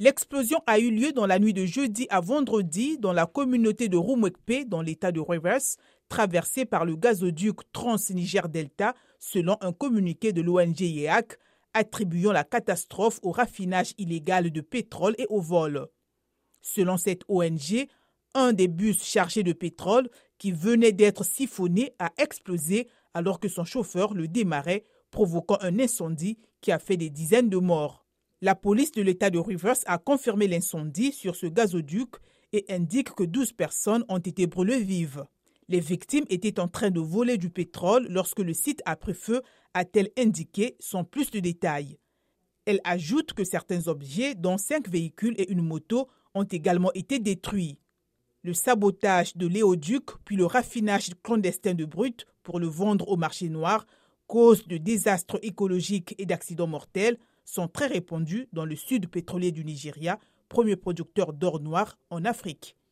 L'explosion a eu lieu dans la nuit de jeudi à vendredi dans la communauté de Rumwekpe dans l'état de Rivers, traversée par le gazoduc Trans-Niger Delta, selon un communiqué de l'ONG IEAC attribuant la catastrophe au raffinage illégal de pétrole et au vol. Selon cette ONG, un des bus chargés de pétrole qui venait d'être siphonné a explosé alors que son chauffeur le démarrait, provoquant un incendie qui a fait des dizaines de morts. La police de l'État de Rivers a confirmé l'incendie sur ce gazoduc et indique que 12 personnes ont été brûlées vives. Les victimes étaient en train de voler du pétrole lorsque le site a pris feu, a-t-elle indiqué sans plus de détails. Elle ajoute que certains objets, dont cinq véhicules et une moto, ont également été détruits. Le sabotage de l'éoduc puis le raffinage clandestin de brut pour le vendre au marché noir cause de désastres écologiques et d'accidents mortels, sont très répandus dans le sud pétrolier du Nigeria, premier producteur d'or noir en Afrique.